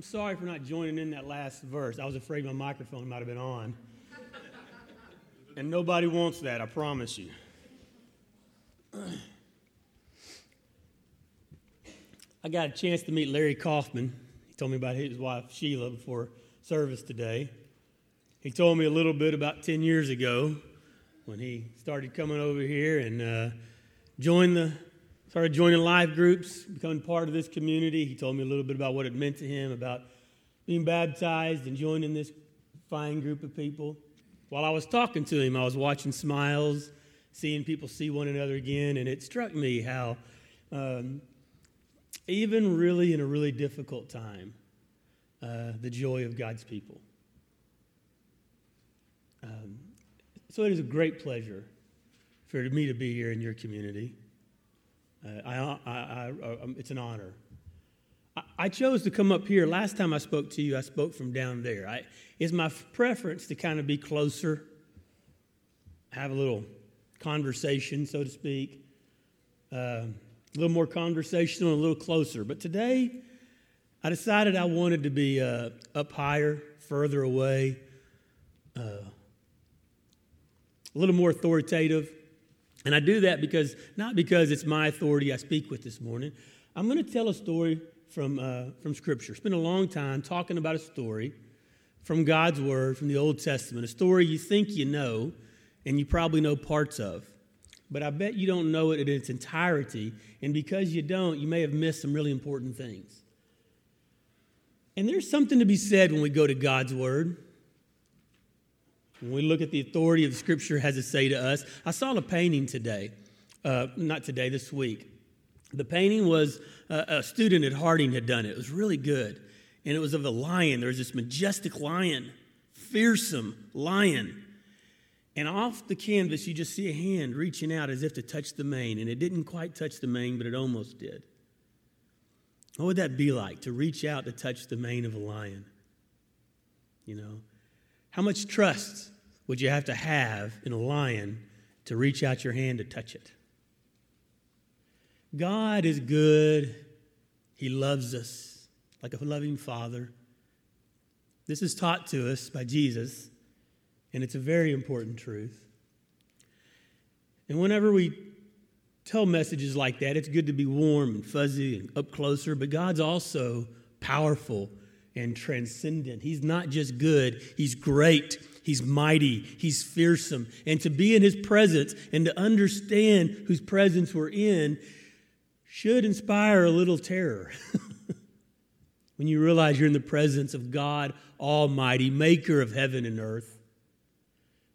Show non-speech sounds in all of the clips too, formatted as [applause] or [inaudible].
I'm sorry for not joining in that last verse. I was afraid my microphone might have been on. and nobody wants that, I promise you. I got a chance to meet Larry Kaufman. He told me about his wife, Sheila, before service today. He told me a little bit about 10 years ago when he started coming over here and uh, joined the started joining life groups, becoming part of this community. He told me a little bit about what it meant to him, about being baptized and joining this fine group of people. While I was talking to him, I was watching smiles, seeing people see one another again, and it struck me how, um, even really in a really difficult time, uh, the joy of God's people. Um, so it is a great pleasure for me to be here in your community. Uh, I, I, I, um, it's an honor. I, chose to come up here. Last time I spoke to you, I spoke from down there. I, it's my preference to kind of be closer, have a little conversation, so to speak, uh, a little more conversational, a little closer. But today, I decided I wanted to be uh, up higher, further away, uh, a little more authoritative. And I do that because, not because it's my authority I speak with this morning. I'm going to tell a story from, uh, from Scripture. Spend a long time talking about a story from God's Word, from the Old Testament, a story you think you know and you probably know parts of. But I bet you don't know it in its entirety. And because you don't, you may have missed some really important things. And there's something to be said when we go to God's Word. When we look at the authority of the Scripture has to say to us, I saw a painting today, uh, not today, this week. The painting was uh, a student at Harding had done it. It was really good. And it was of a lion. There was this majestic lion, fearsome lion. And off the canvas, you just see a hand reaching out as if to touch the mane. And it didn't quite touch the mane, but it almost did. What would that be like to reach out to touch the mane of a lion? You know, how much trust would you have to have in a lion to reach out your hand to touch it? God is good. He loves us like a loving father. This is taught to us by Jesus, and it's a very important truth. And whenever we tell messages like that, it's good to be warm and fuzzy and up closer, but God's also powerful and transcendent. He's not just good, He's great, He's mighty, He's fearsome. And to be in His presence and to understand whose presence we're in should inspire a little terror. [laughs] when you realize you're in the presence of God Almighty, maker of heaven and earth.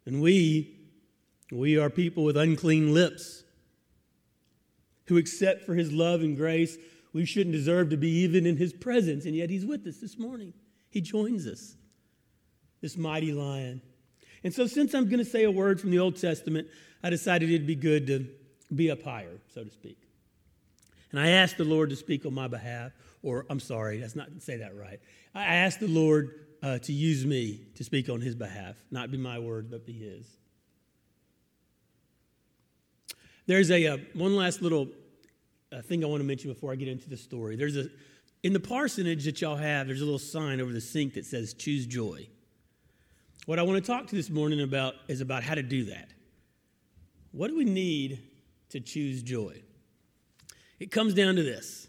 And we, we are people with unclean lips who, except for His love and grace, we shouldn't deserve to be even in his presence, and yet he's with us this morning. He joins us, this mighty lion. And so, since I'm going to say a word from the Old Testament, I decided it'd be good to be up higher, so to speak. And I asked the Lord to speak on my behalf, or I'm sorry, that's not say that right. I asked the Lord uh, to use me to speak on his behalf, not be my word, but be his. There's a uh, one last little a thing I want to mention before I get into the story. There's a in the parsonage that y'all have, there's a little sign over the sink that says choose joy. What I want to talk to this morning about is about how to do that. What do we need to choose joy? It comes down to this.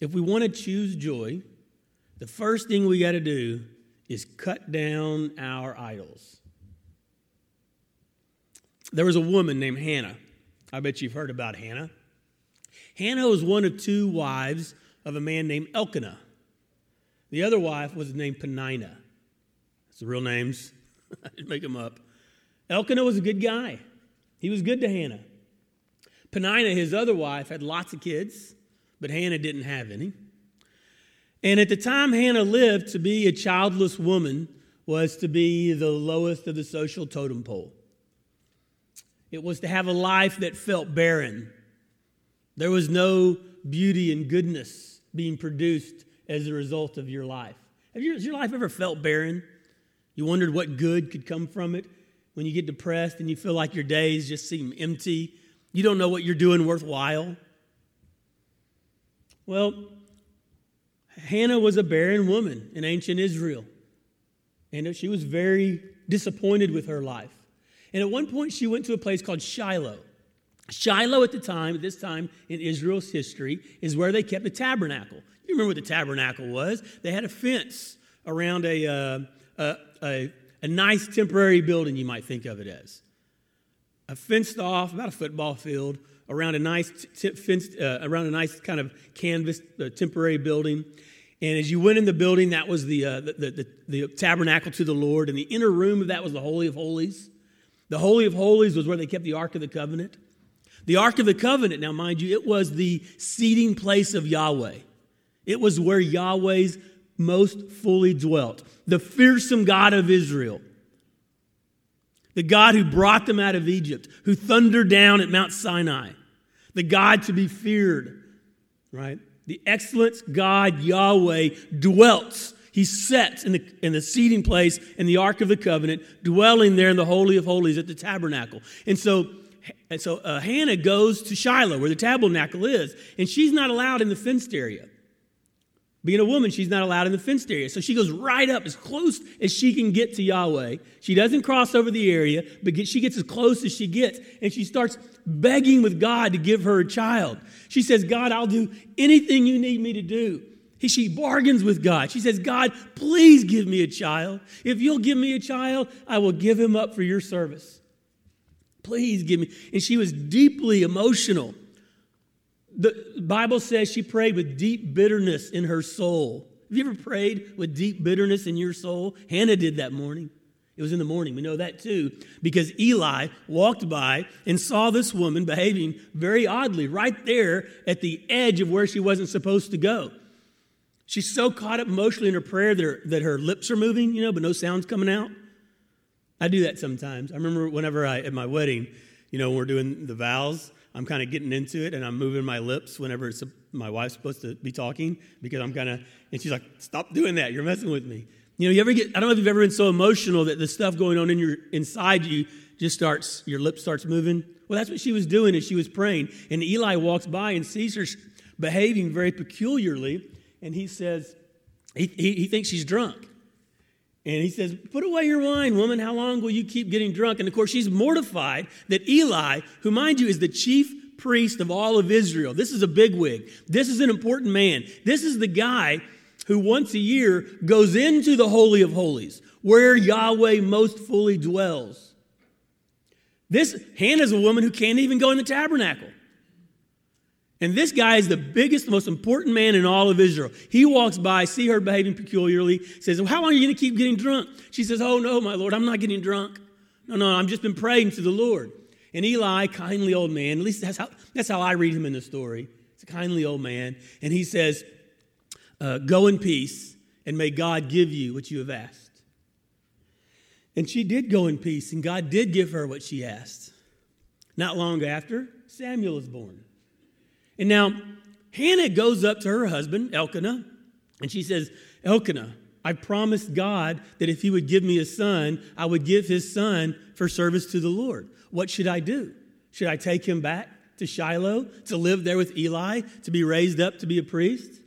If we want to choose joy, the first thing we got to do is cut down our idols. There was a woman named Hannah. I bet you've heard about Hannah. Hannah was one of two wives of a man named Elkanah. The other wife was named Penina. That's the real names. [laughs] I didn't make them up. Elkanah was a good guy. He was good to Hannah. Penina, his other wife, had lots of kids, but Hannah didn't have any. And at the time Hannah lived, to be a childless woman was to be the lowest of the social totem pole. It was to have a life that felt barren, there was no beauty and goodness being produced as a result of your life. Have you, has your life ever felt barren? You wondered what good could come from it? When you get depressed and you feel like your days just seem empty, you don't know what you're doing worthwhile? Well, Hannah was a barren woman in ancient Israel. And she was very disappointed with her life. And at one point, she went to a place called Shiloh. Shiloh, at the time, at this time in Israel's history, is where they kept the tabernacle. You remember what the tabernacle was? They had a fence around a, uh, a, a, a nice temporary building, you might think of it as. A fenced off, about a football field, around a nice t- fenced, uh, around a nice kind of canvas uh, temporary building. And as you went in the building, that was the, uh, the, the, the, tabernacle to the Lord. And the inner room of that was the Holy of Holies. The Holy of Holies was where they kept the Ark of the Covenant. The Ark of the Covenant, now mind you, it was the seating place of Yahweh. It was where Yahweh's most fully dwelt. The fearsome God of Israel. The God who brought them out of Egypt, who thundered down at Mount Sinai. The God to be feared, right? The excellent God Yahweh dwelt. He sat in the, in the seating place in the Ark of the Covenant, dwelling there in the Holy of Holies at the tabernacle. And so, and so uh, Hannah goes to Shiloh, where the tabernacle is, and she's not allowed in the fenced area. Being a woman, she's not allowed in the fenced area. So she goes right up as close as she can get to Yahweh. She doesn't cross over the area, but she gets as close as she gets. And she starts begging with God to give her a child. She says, God, I'll do anything you need me to do. She bargains with God. She says, God, please give me a child. If you'll give me a child, I will give him up for your service. Please give me. And she was deeply emotional. The Bible says she prayed with deep bitterness in her soul. Have you ever prayed with deep bitterness in your soul? Hannah did that morning. It was in the morning. We know that too because Eli walked by and saw this woman behaving very oddly right there at the edge of where she wasn't supposed to go. She's so caught up emotionally in her prayer that her, that her lips are moving, you know, but no sound's coming out. I do that sometimes. I remember whenever I, at my wedding, you know, we're doing the vows, I'm kind of getting into it and I'm moving my lips whenever it's my wife's supposed to be talking because I'm kind of, and she's like, stop doing that. You're messing with me. You know, you ever get, I don't know if you've ever been so emotional that the stuff going on in your, inside you just starts, your lips starts moving. Well, that's what she was doing as she was praying. And Eli walks by and sees her behaving very peculiarly. And he says, he, he, he thinks she's drunk. And he says, Put away your wine, woman. How long will you keep getting drunk? And of course, she's mortified that Eli, who, mind you, is the chief priest of all of Israel, this is a bigwig. This is an important man. This is the guy who once a year goes into the Holy of Holies, where Yahweh most fully dwells. This Hannah's a woman who can't even go in the tabernacle. And this guy is the biggest, most important man in all of Israel. He walks by, see her behaving peculiarly, says, well, How long are you going to keep getting drunk? She says, Oh, no, my Lord, I'm not getting drunk. No, no, I've just been praying to the Lord. And Eli, kindly old man, at least that's how, that's how I read him in the story. It's a kindly old man. And he says, uh, Go in peace, and may God give you what you have asked. And she did go in peace, and God did give her what she asked. Not long after, Samuel is born. And now, Hannah goes up to her husband, Elkanah, and she says, Elkanah, I promised God that if he would give me a son, I would give his son for service to the Lord. What should I do? Should I take him back to Shiloh to live there with Eli, to be raised up to be a priest?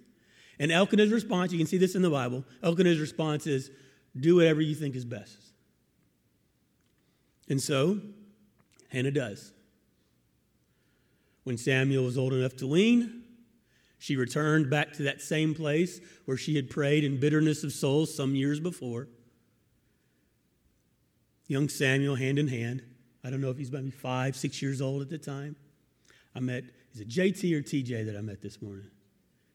And Elkanah's response, you can see this in the Bible, Elkanah's response is, do whatever you think is best. And so, Hannah does. When Samuel was old enough to lean, she returned back to that same place where she had prayed in bitterness of soul some years before. Young Samuel, hand in hand. I don't know if he's maybe five, six years old at the time. I met, is it JT or TJ that I met this morning?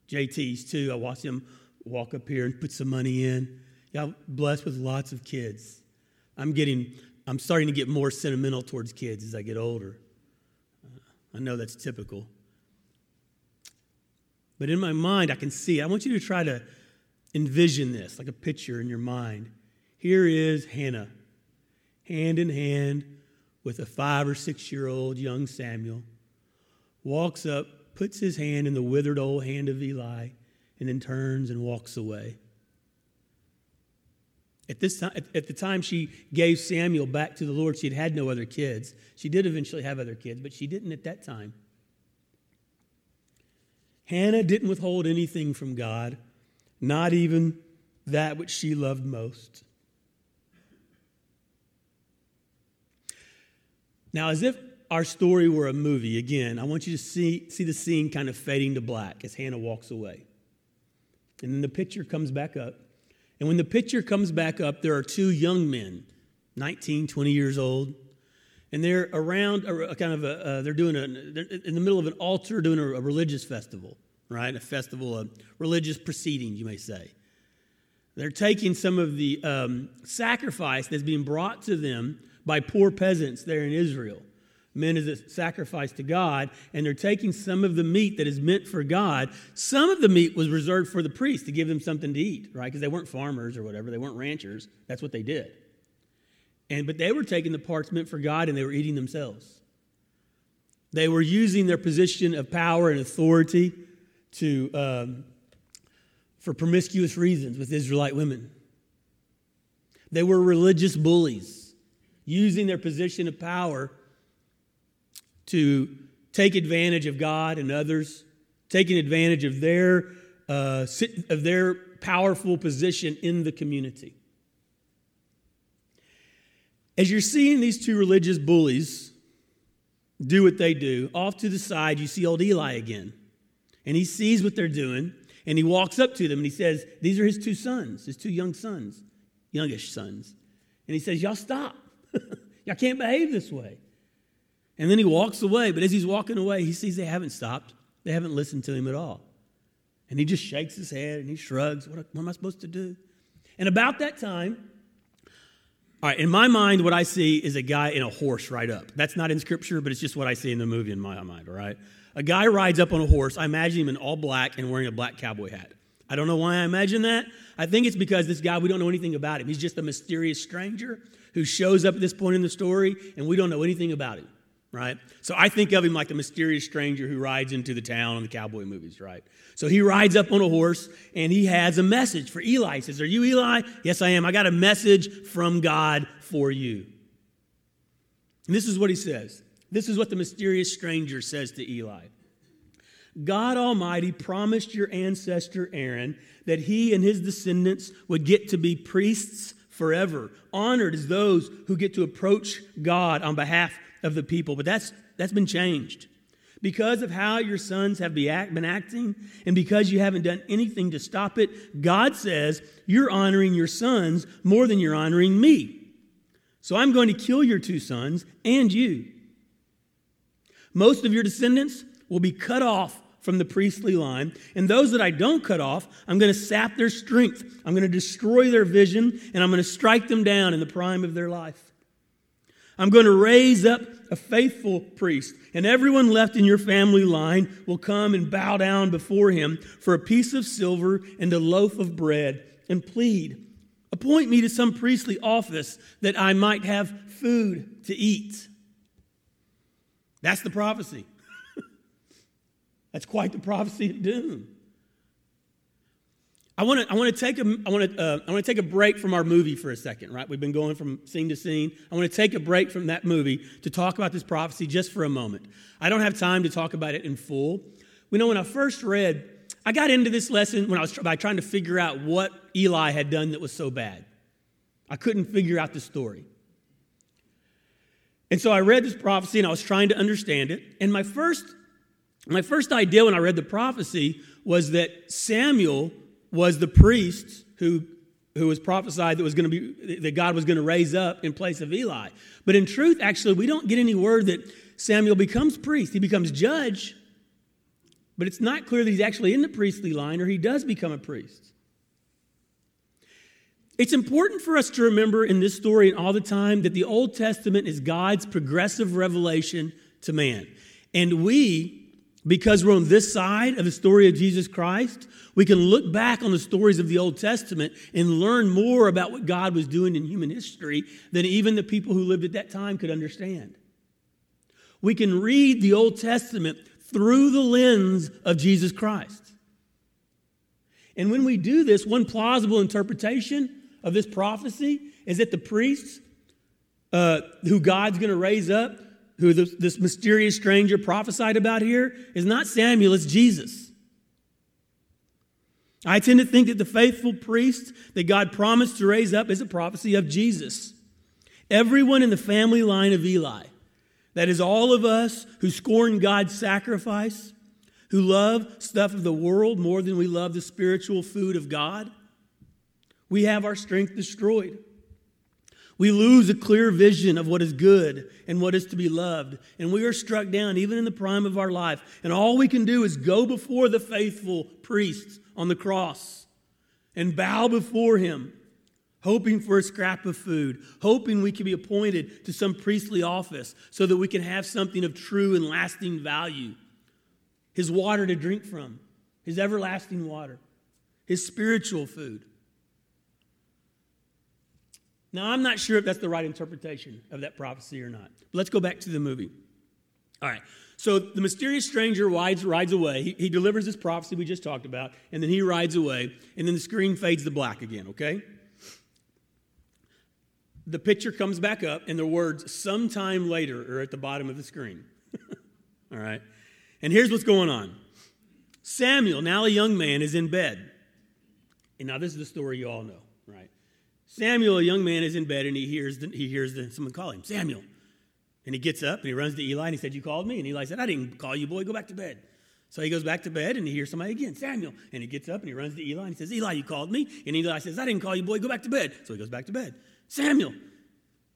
JT's too. I watched him walk up here and put some money in. Yeah, blessed with lots of kids. I'm getting, I'm starting to get more sentimental towards kids as I get older. I know that's typical. But in my mind, I can see. I want you to try to envision this like a picture in your mind. Here is Hannah, hand in hand with a five or six year old young Samuel, walks up, puts his hand in the withered old hand of Eli, and then turns and walks away. At, this time, at the time she gave Samuel back to the Lord, she had had no other kids. She did eventually have other kids, but she didn't at that time. Hannah didn't withhold anything from God, not even that which she loved most. Now, as if our story were a movie, again, I want you to see, see the scene kind of fading to black as Hannah walks away. And then the picture comes back up. And when the picture comes back up, there are two young men, 19, 20 years old, and they're around a, a kind of a, uh, they're doing a, they're in the middle of an altar doing a, a religious festival, right? A festival a religious proceeding, you may say. They're taking some of the um, sacrifice that's being brought to them by poor peasants there in Israel. Men as a sacrifice to God, and they're taking some of the meat that is meant for God. Some of the meat was reserved for the priest to give them something to eat, right? Because they weren't farmers or whatever, they weren't ranchers. That's what they did. And but they were taking the parts meant for God and they were eating themselves. They were using their position of power and authority to um, for promiscuous reasons with Israelite women. They were religious bullies, using their position of power to take advantage of God and others, taking advantage of their, uh, of their powerful position in the community. As you're seeing these two religious bullies do what they do, off to the side, you see old Eli again. And he sees what they're doing, and he walks up to them and he says, These are his two sons, his two young sons, youngish sons. And he says, Y'all stop. [laughs] Y'all can't behave this way. And then he walks away. But as he's walking away, he sees they haven't stopped. They haven't listened to him at all. And he just shakes his head and he shrugs. What, what am I supposed to do? And about that time, all right, in my mind, what I see is a guy in a horse ride up. That's not in scripture, but it's just what I see in the movie in my mind, all right? A guy rides up on a horse. I imagine him in all black and wearing a black cowboy hat. I don't know why I imagine that. I think it's because this guy, we don't know anything about him. He's just a mysterious stranger who shows up at this point in the story, and we don't know anything about him, right? So I think of him like a mysterious stranger who rides into the town in the cowboy movies, right? So he rides up on a horse and he has a message for Eli. He says, Are you Eli? Yes, I am. I got a message from God for you. And this is what he says. This is what the mysterious stranger says to Eli. God Almighty promised your ancestor Aaron that he and his descendants would get to be priests forever, honored as those who get to approach God on behalf of the people. But that's, that's been changed. Because of how your sons have been acting, and because you haven't done anything to stop it, God says you're honoring your sons more than you're honoring me. So I'm going to kill your two sons and you. Most of your descendants will be cut off from the priestly line, and those that I don't cut off, I'm going to sap their strength. I'm going to destroy their vision, and I'm going to strike them down in the prime of their life. I'm going to raise up a faithful priest, and everyone left in your family line will come and bow down before him for a piece of silver and a loaf of bread and plead, Appoint me to some priestly office that I might have food to eat. That's the prophecy. [laughs] That's quite the prophecy of doom. I want to I want to take a I want to uh, I want to take a break from our movie for a second, right? We've been going from scene to scene. I want to take a break from that movie to talk about this prophecy just for a moment. I don't have time to talk about it in full. We know when I first read, I got into this lesson when I was by trying to figure out what Eli had done that was so bad. I couldn't figure out the story. And so I read this prophecy and I was trying to understand it. And my first my first idea when I read the prophecy was that Samuel was the priest who, who was prophesied that was going to be that God was going to raise up in place of Eli. But in truth, actually, we don't get any word that Samuel becomes priest. He becomes judge, but it's not clear that he's actually in the priestly line or he does become a priest. It's important for us to remember in this story and all the time that the Old Testament is God's progressive revelation to man. And we, because we're on this side of the story of Jesus Christ, we can look back on the stories of the Old Testament and learn more about what God was doing in human history than even the people who lived at that time could understand. We can read the Old Testament through the lens of Jesus Christ. And when we do this, one plausible interpretation of this prophecy is that the priests uh, who God's going to raise up who this, mysterious stranger prophesied about here is not Samuel, it's Jesus. I tend to think that the faithful priest that God promised to raise up is a prophecy of Jesus. Everyone in the family line of Eli, that is, all of us who scorn God's sacrifice, who love stuff of the world more than we love the spiritual food of God, we have our strength destroyed. We lose a clear vision of what is good and what is to be loved. And we are struck down even in the prime of our life. And all we can do is go before the faithful priest on the cross and bow before him, hoping for a scrap of food, hoping we can be appointed to some priestly office so that we can have something of true and lasting value. His water to drink from, his everlasting water, his spiritual food. Now, I'm not sure if that's the right interpretation of that prophecy or not. But let's go back to the movie. All right. So the mysterious stranger rides, rides away. He, he delivers this prophecy we just talked about, and then he rides away, and then the screen fades to black again, okay? The picture comes back up, and the words sometime later are at the bottom of the screen. [laughs] All right. And here's what's going on Samuel, now a young man, is in bed. And now this is the story you all know. Samuel, a young man, is in bed and he hears, the, he hears the, someone call him, Samuel. And he gets up and he runs to Eli and he said, You called me? And Eli said, I didn't call you, boy. Go back to bed. So he goes back to bed and he hears somebody again, Samuel. And he gets up and he runs to Eli and he says, Eli, you called me? And Eli says, I didn't call you, boy. Go back to bed. So he goes back to bed. Samuel.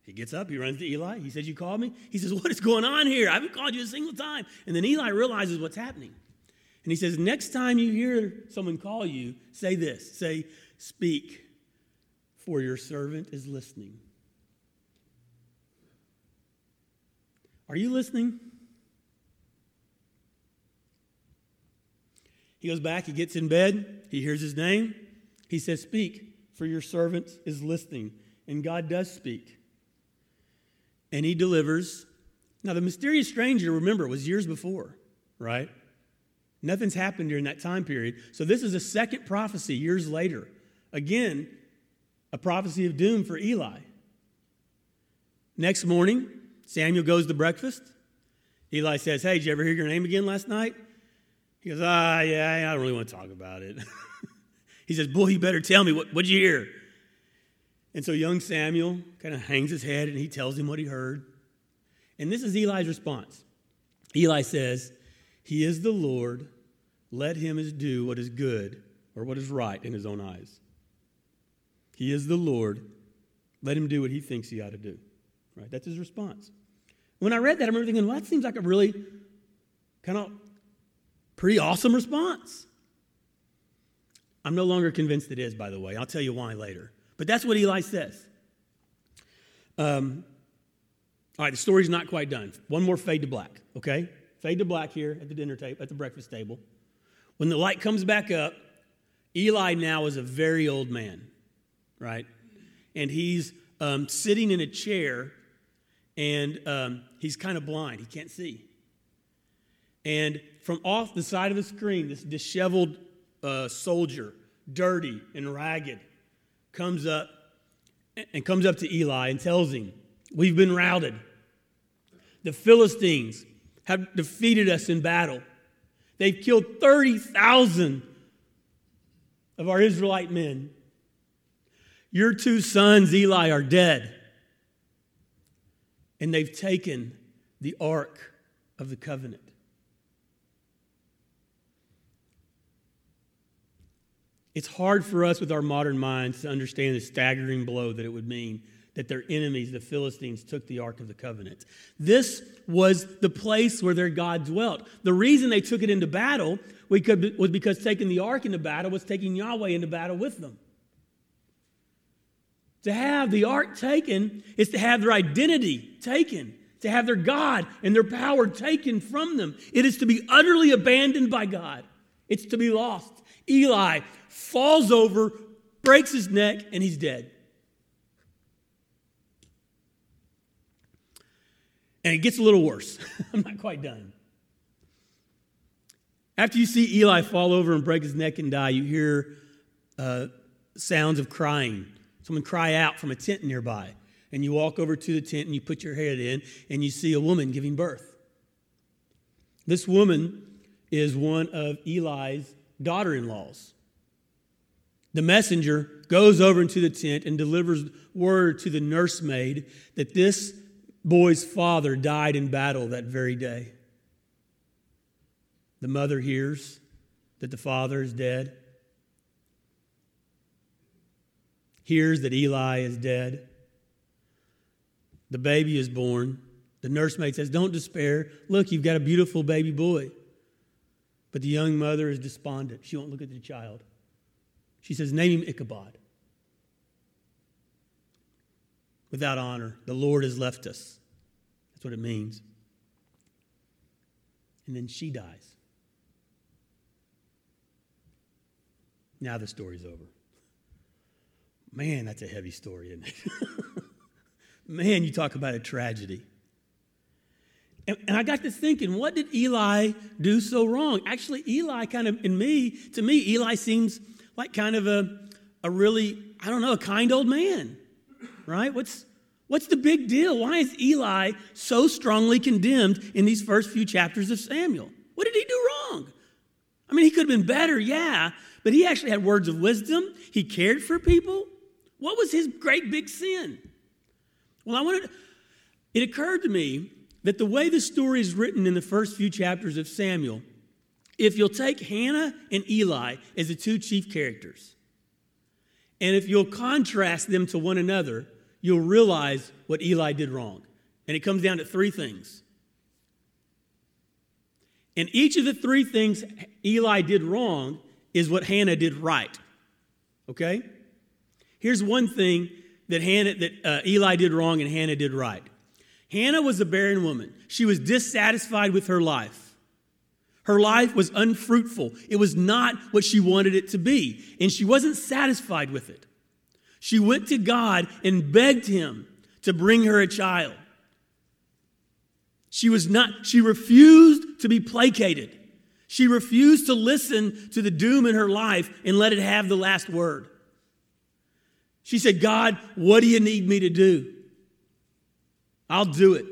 He gets up, he runs to Eli. He says, You called me? He says, What is going on here? I haven't called you a single time. And then Eli realizes what's happening. And he says, Next time you hear someone call you, say this say, Speak for your servant is listening. Are you listening? He goes back, he gets in bed, he hears his name. He says, Speak, for your servant is listening. And God does speak. And he delivers. Now, the mysterious stranger, remember, was years before, right? Nothing's happened during that time period. So, this is a second prophecy years later. Again, a prophecy of doom for Eli. Next morning, Samuel goes to breakfast. Eli says, Hey, did you ever hear your name again last night? He goes, Ah, yeah, I don't really want to talk about it. [laughs] he says, Boy, you better tell me, what, what'd you hear? And so young Samuel kind of hangs his head and he tells him what he heard. And this is Eli's response. Eli says, He is the Lord. Let him do what is good or what is right in his own eyes. He is the Lord. Let him do what he thinks he ought to do. Right? That's his response. When I read that, I remember thinking, well, that seems like a really kind of pretty awesome response. I'm no longer convinced it is, by the way. I'll tell you why later. But that's what Eli says. Um, all right, the story's not quite done. One more fade to black, okay? Fade to black here at the dinner table, at the breakfast table. When the light comes back up, Eli now is a very old man right? And he's um, sitting in a chair and um, he's kind of blind. He can't see. And from off the side of the screen, this disheveled uh, soldier, dirty and ragged, comes up and comes up to Eli and tells him, We've been routed. The Philistines have defeated us in battle. They've killed 30,000 of our Israelite men. Your two sons, Eli, are dead. And they've taken the ark of the covenant. It's hard for us with our modern minds to understand the staggering blow that it would mean that their enemies, the Philistines, took the Ark of the Covenant. This was the place where their God dwelt. The reason they took it into battle was because taking the Ark into battle was taking Yahweh into battle with them. To have the ark taken is to have their identity taken, to have their God and their power taken from them. It is to be utterly abandoned by God, it's to be lost. Eli falls over, breaks his neck, and he's dead. And it gets a little worse. [laughs] I'm not quite done. After you see Eli fall over and break his neck and die, you hear uh, sounds of crying someone cry out from a tent nearby. And you walk over to the tent and you put your head in and you see a woman giving birth. This woman is one of Eli's daughter in laws. the messenger goes over into the tent and delivers word to the nursemaid that this boy's father died in battle that very day. The mother hears that the father is dead, hears that Eli is dead. The baby is born. The nursemaid says, Don't despair. Look, you've got a beautiful baby boy. But the young mother is despondent. She won't look at the child. She says, Name him Ichabod. Without honor, the Lord has left us. That's what it means. And then she dies. Now the story's over. Man, that's a heavy story, isn't it? [laughs] Man, you talk about a tragedy. And, and, I got to thinking, what did Eli do so wrong? Actually, Eli kind of, in me, to me, Eli seems like kind of a, a really, I don't know, a kind old man, right? What's, what's the big deal? Why is Eli so strongly condemned in these first few chapters of Samuel? What did he do wrong? I mean, he could have been better, yeah, but he actually had words of wisdom. He cared for people. What was his great big sin? Well, I wanted, it occurred to me that the way the story is written in the first few chapters of Samuel, if you'll take Hannah and Eli as the two chief characters, and if you'll contrast them to one another, you'll realize what Eli did wrong. And it comes down to three things. And each of the three things Eli did wrong is what Hannah did right. Okay? Here's one thing that Hannah that uh, Eli did wrong and Hannah did right. Hannah was a barren woman. She was dissatisfied with her life. Her life was unfruitful. It was not what she wanted it to be, and she wasn't satisfied with it. She went to God and begged him to bring her a child. She was not she refused to be placated. She refused to listen to the doom in her life and let it have the last word. She said, God, what do you need me to do? I'll do it.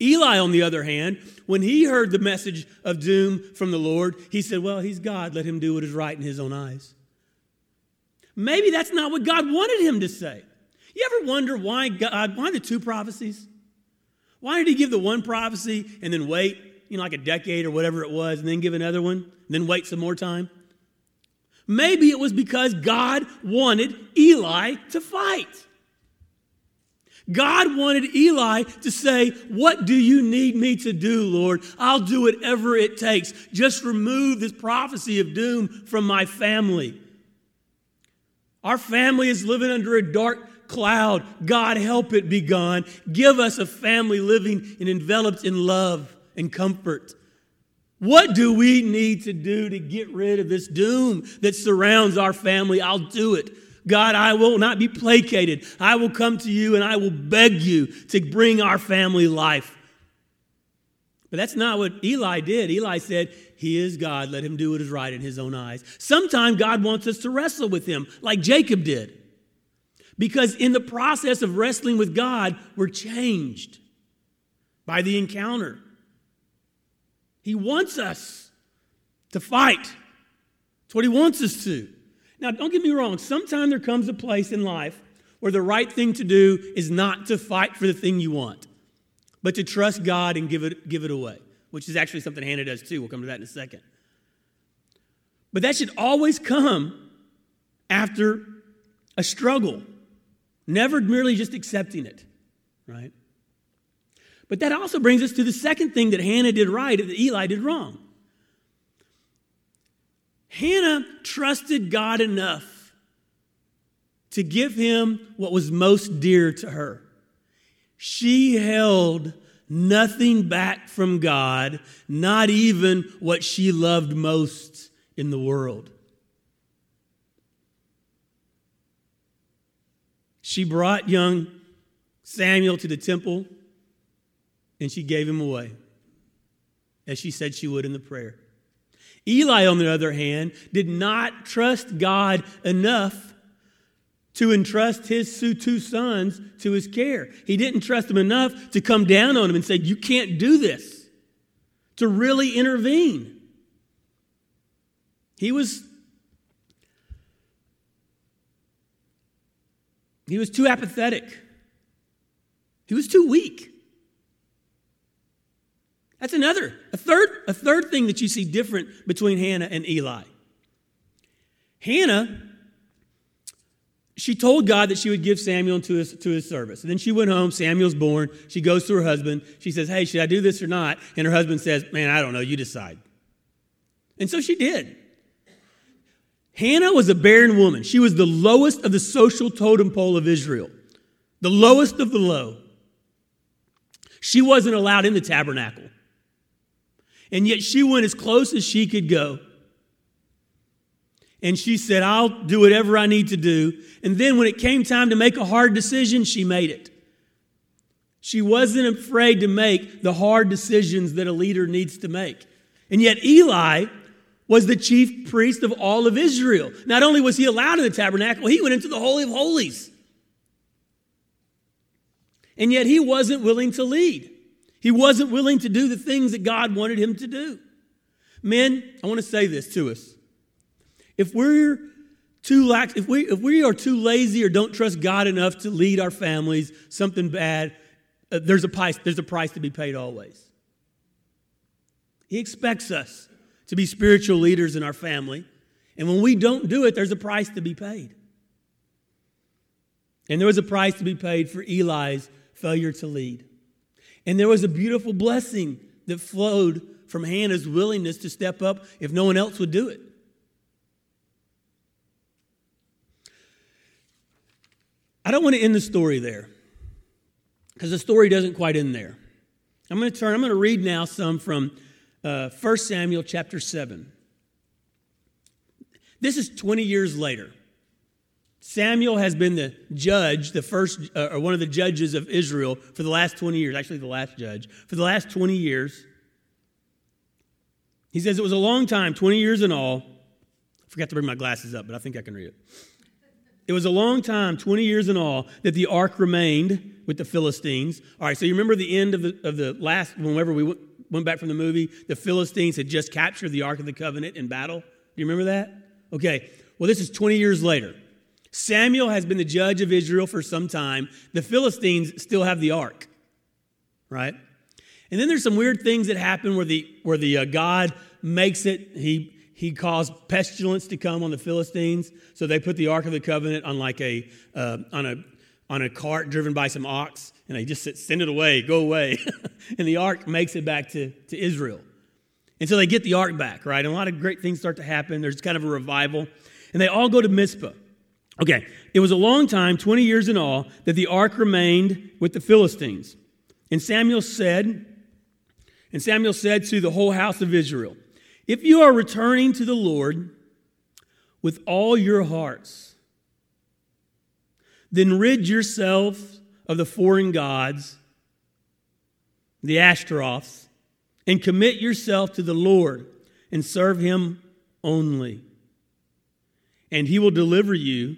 Eli, on the other hand, when he heard the message of doom from the Lord, he said, Well, he's God. Let him do what is right in his own eyes. Maybe that's not what God wanted him to say. You ever wonder why God, why the two prophecies? Why did he give the one prophecy and then wait you know, like a decade or whatever it was, and then give another one, and then wait some more time? Maybe it was because God wanted Eli to fight. God wanted Eli to say, What do you need me to do, Lord? I'll do whatever it takes. Just remove this prophecy of doom from my family. Our family is living under a dark cloud. God, help it be gone. Give us a family living and enveloped in love and comfort. What do we need to do to get rid of this doom that surrounds our family? I'll do it. God, I will not be placated. I will come to you and I will beg you to bring our family life. But that's not what Eli did. Eli said, He is God. Let him do what is right in his own eyes. Sometimes God wants us to wrestle with him, like Jacob did. Because in the process of wrestling with God, we're changed by the encounter. He wants us to fight. That's what He wants us to. Now, don't get me wrong. Sometimes there comes a place in life where the right thing to do is not to fight for the thing you want, but to trust God and give it, give it away, which is actually something Hannah does too. We'll come to that in a second. But that should always come after a struggle, never merely just accepting it, right? But that also brings us to the second thing that Hannah did right that Eli did wrong. Hannah trusted God enough to give him what was most dear to her. She held nothing back from God, not even what she loved most in the world. She brought young Samuel to the temple and she gave him away, as she said she would in the prayer. Eli, on the other hand, did not trust God enough to entrust his two sons to his care. He didn't trust them enough to come down on him and say, You can't do this, to really intervene. He was. He was too apathetic. He was too weak. That's another, a third, a third thing that you see different between Hannah and Eli. Hannah, she told God that she would give Samuel to his, to his service. And then she went home, Samuel's born. She goes to her husband. She says, Hey, should I do this or not? And her husband says, Man, I don't know, you decide. And so she did. Hannah was a barren woman. She was the lowest of the social totem pole of Israel, the lowest of the low. She wasn't allowed in the tabernacle. And yet she went as close as she could go. And she said, I'll do whatever I need to do. And then when it came time to make a hard decision, she made it. She wasn't afraid to make the hard decisions that a leader needs to make. And yet Eli was the chief priest of all of Israel. Not only was he allowed in the tabernacle, he went into the Holy of Holies. And yet he wasn't willing to lead. He wasn't willing to do the things that God wanted him to do. Men, I want to say this to us. If we're too lax, if we if we are too lazy or don't trust God enough to lead our families, something bad, uh, there's a price there's a price to be paid always. He expects us to be spiritual leaders in our family, and when we don't do it, there's a price to be paid. And there was a price to be paid for Eli's failure to lead. And there was a beautiful blessing that flowed from Hannah's willingness to step up if no one else would do it. I don't want to end the story there because the story doesn't quite end there. I'm going to turn, I'm going to read now some from uh, 1 Samuel chapter 7. This is 20 years later. Samuel has been the judge, the first, uh, or one of the judges of Israel for the last 20 years, actually, the last judge, for the last 20 years. He says it was a long time, 20 years in all. I forgot to bring my glasses up, but I think I can read it. It was a long time, 20 years in all, that the ark remained with the Philistines. All right, so you remember the end of the, of the last, whenever we went back from the movie, the Philistines had just captured the Ark of the Covenant in battle. Do you remember that? Okay, well, this is 20 years later. Samuel has been the judge of Israel for some time. The Philistines still have the ark, right? And then there's some weird things that happen where the where the uh, God makes it he he caused pestilence to come on the Philistines, so they put the ark of the covenant on like a uh, on a on a cart driven by some ox, and they just send it away, go away, [laughs] and the ark makes it back to to Israel. And so they get the ark back, right? And a lot of great things start to happen. There's kind of a revival, and they all go to Mizpah. Okay, it was a long time, 20 years in all, that the ark remained with the Philistines. And Samuel said, and Samuel said to the whole house of Israel, If you are returning to the Lord with all your hearts, then rid yourself of the foreign gods, the Ashtaroths, and commit yourself to the Lord and serve him only and he will deliver you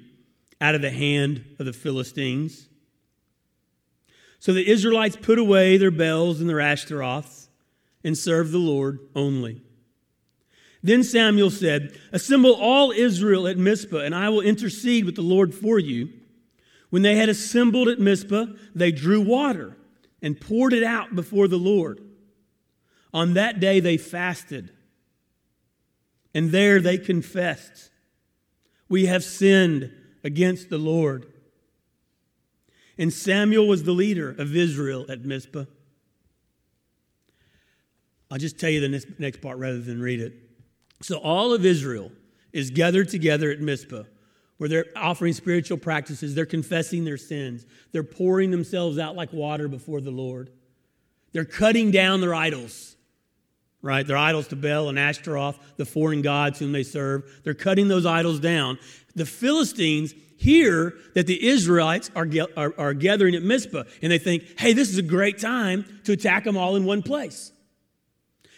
out of the hand of the Philistines. So the Israelites put away their Baals and their Ashtaroths and served the Lord only. Then Samuel said, Assemble all Israel at Mizpah, and I will intercede with the Lord for you. When they had assembled at Mizpah, they drew water and poured it out before the Lord. On that day they fasted, and there they confessed we have sinned against the Lord. And Samuel was the leader of Israel at Mizpah. I'll just tell you the next part rather than read it. So, all of Israel is gathered together at Mizpah, where they're offering spiritual practices. They're confessing their sins. They're pouring themselves out like water before the Lord. They're cutting down their idols right? Their idols to Baal and Ashtaroth, the foreign gods whom they serve. They're cutting those idols down. The Philistines hear that the Israelites are, are, are gathering at Mizpah, and they think, hey, this is a great time to attack them all in one place.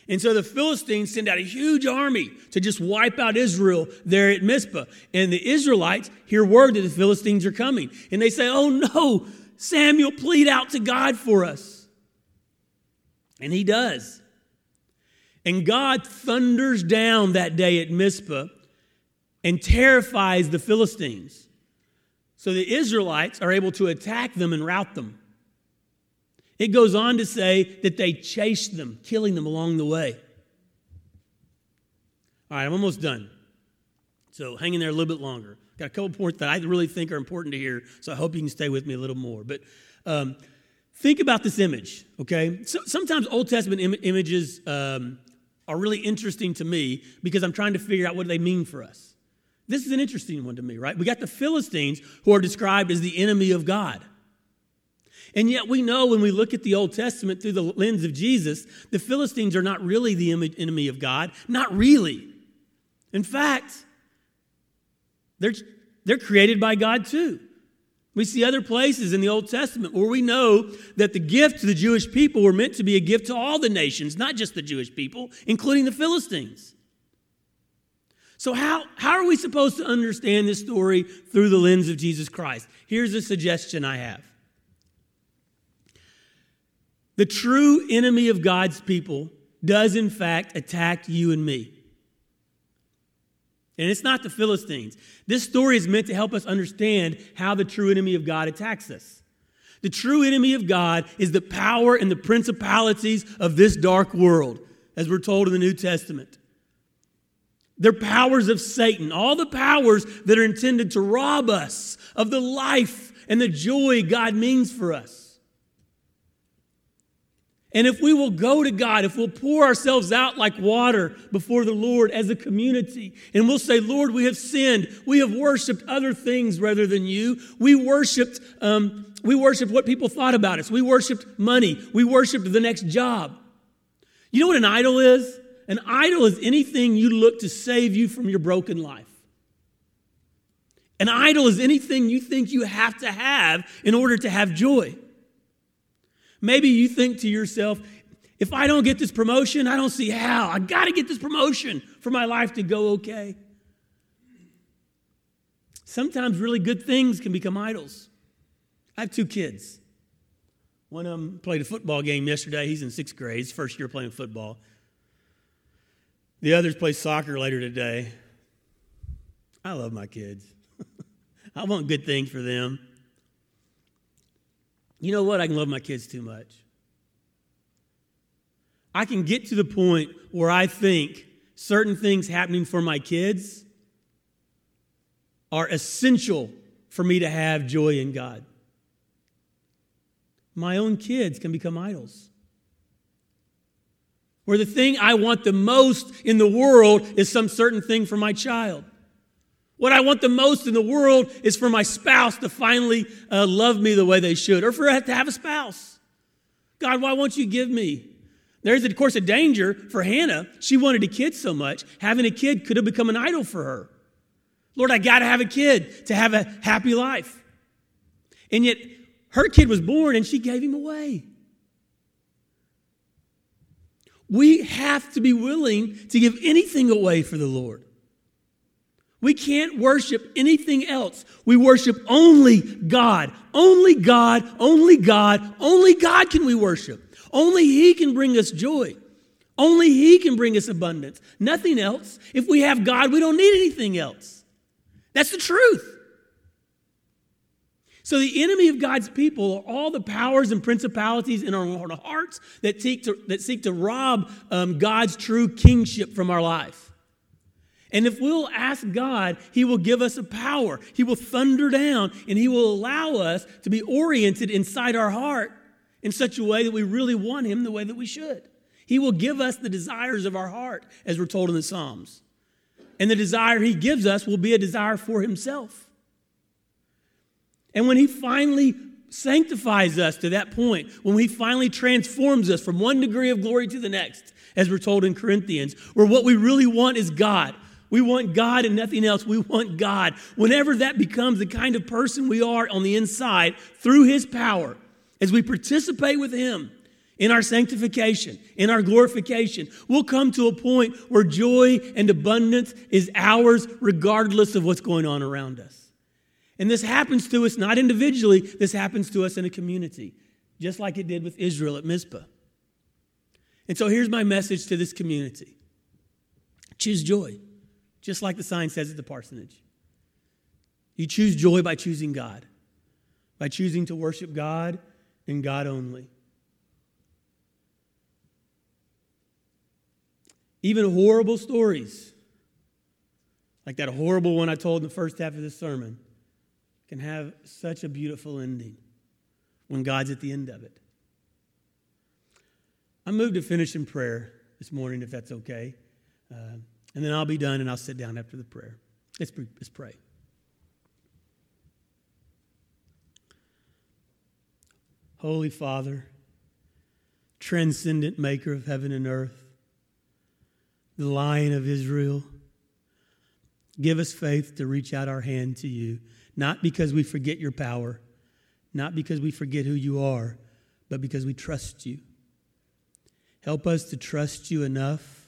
And so the Philistines send out a huge army to just wipe out Israel there at Mizpah. And the Israelites hear word that the Philistines are coming. And they say, Oh no, Samuel, plead out to God for us. And he does. And God thunders down that day at Mizpah and terrifies the Philistines. So the Israelites are able to attack them and rout them. It goes on to say that they chased them, killing them along the way. All right, I'm almost done. So hang in there a little bit longer. Got a couple points that I really think are important to hear, so I hope you can stay with me a little more. But um, think about this image, okay? So, sometimes Old Testament Im- images um, are really interesting to me because I'm trying to figure out what they mean for us. This is an interesting one to me, right? We got the Philistines who are described as the enemy of God. And yet, we know when we look at the Old Testament through the lens of Jesus, the Philistines are not really the enemy of God. Not really. In fact, they're, they're created by God too. We see other places in the Old Testament where we know that the gift to the Jewish people were meant to be a gift to all the nations, not just the Jewish people, including the Philistines. So, how, how are we supposed to understand this story through the lens of Jesus Christ? Here's a suggestion I have the true enemy of God's people does, in fact, attack you and me. And it's not the Philistines. This story is meant to help us understand how the true enemy of God attacks us. The true enemy of God is the power and the principalities of this dark world, as we're told in the New Testament. They're powers of Satan, all the powers that are intended to rob us of the life and the joy God means for us. And if we will go to God, if we'll pour ourselves out like water before the Lord as a community, and we'll say, Lord, we have sinned. We have worshiped other things rather than you. We worshiped, um, we worshiped what people thought about us. We worshiped money. We worshiped the next job. You know what an idol is? An idol is anything you look to save you from your broken life. An idol is anything you think you have to have in order to have joy. Maybe you think to yourself, if I don't get this promotion, I don't see how. I got to get this promotion for my life to go okay. Sometimes really good things can become idols. I have two kids. One of them played a football game yesterday. He's in sixth grade, his first year playing football. The others play soccer later today. I love my kids. [laughs] I want good things for them. You know what? I can love my kids too much. I can get to the point where I think certain things happening for my kids are essential for me to have joy in God. My own kids can become idols. Where the thing I want the most in the world is some certain thing for my child. What I want the most in the world is for my spouse to finally uh, love me the way they should, or for her to have a spouse. God, why won't you give me? There's, of course, a danger for Hannah. She wanted a kid so much, having a kid could have become an idol for her. Lord, I got to have a kid to have a happy life. And yet, her kid was born and she gave him away. We have to be willing to give anything away for the Lord. We can't worship anything else. We worship only God. Only God, only God, only God can we worship. Only He can bring us joy. Only He can bring us abundance. Nothing else. If we have God, we don't need anything else. That's the truth. So, the enemy of God's people are all the powers and principalities in our hearts that seek to, that seek to rob um, God's true kingship from our life. And if we'll ask God, He will give us a power. He will thunder down and He will allow us to be oriented inside our heart in such a way that we really want Him the way that we should. He will give us the desires of our heart, as we're told in the Psalms. And the desire He gives us will be a desire for Himself. And when He finally sanctifies us to that point, when He finally transforms us from one degree of glory to the next, as we're told in Corinthians, where what we really want is God. We want God and nothing else. We want God. Whenever that becomes the kind of person we are on the inside through His power, as we participate with Him in our sanctification, in our glorification, we'll come to a point where joy and abundance is ours regardless of what's going on around us. And this happens to us not individually, this happens to us in a community, just like it did with Israel at Mizpah. And so here's my message to this community choose joy just like the sign says at the parsonage. You choose joy by choosing God, by choosing to worship God and God only. Even horrible stories, like that horrible one I told in the first half of this sermon, can have such a beautiful ending when God's at the end of it. I'm moved to finish in prayer this morning, if that's okay. Uh, and then I'll be done and I'll sit down after the prayer. Let's, let's pray. Holy Father, transcendent maker of heaven and earth, the lion of Israel, give us faith to reach out our hand to you, not because we forget your power, not because we forget who you are, but because we trust you. Help us to trust you enough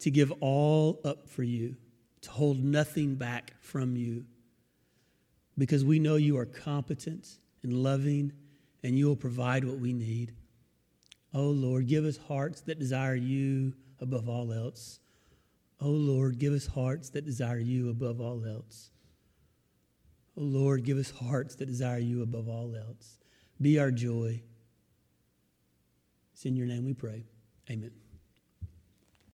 to give all up for you, to hold nothing back from you, because we know you are competent and loving and you will provide what we need. Oh Lord, give us hearts that desire you above all else. Oh Lord, give us hearts that desire you above all else. Lord, give us hearts that desire you above all else. Be our joy. It's in your name we pray. Amen.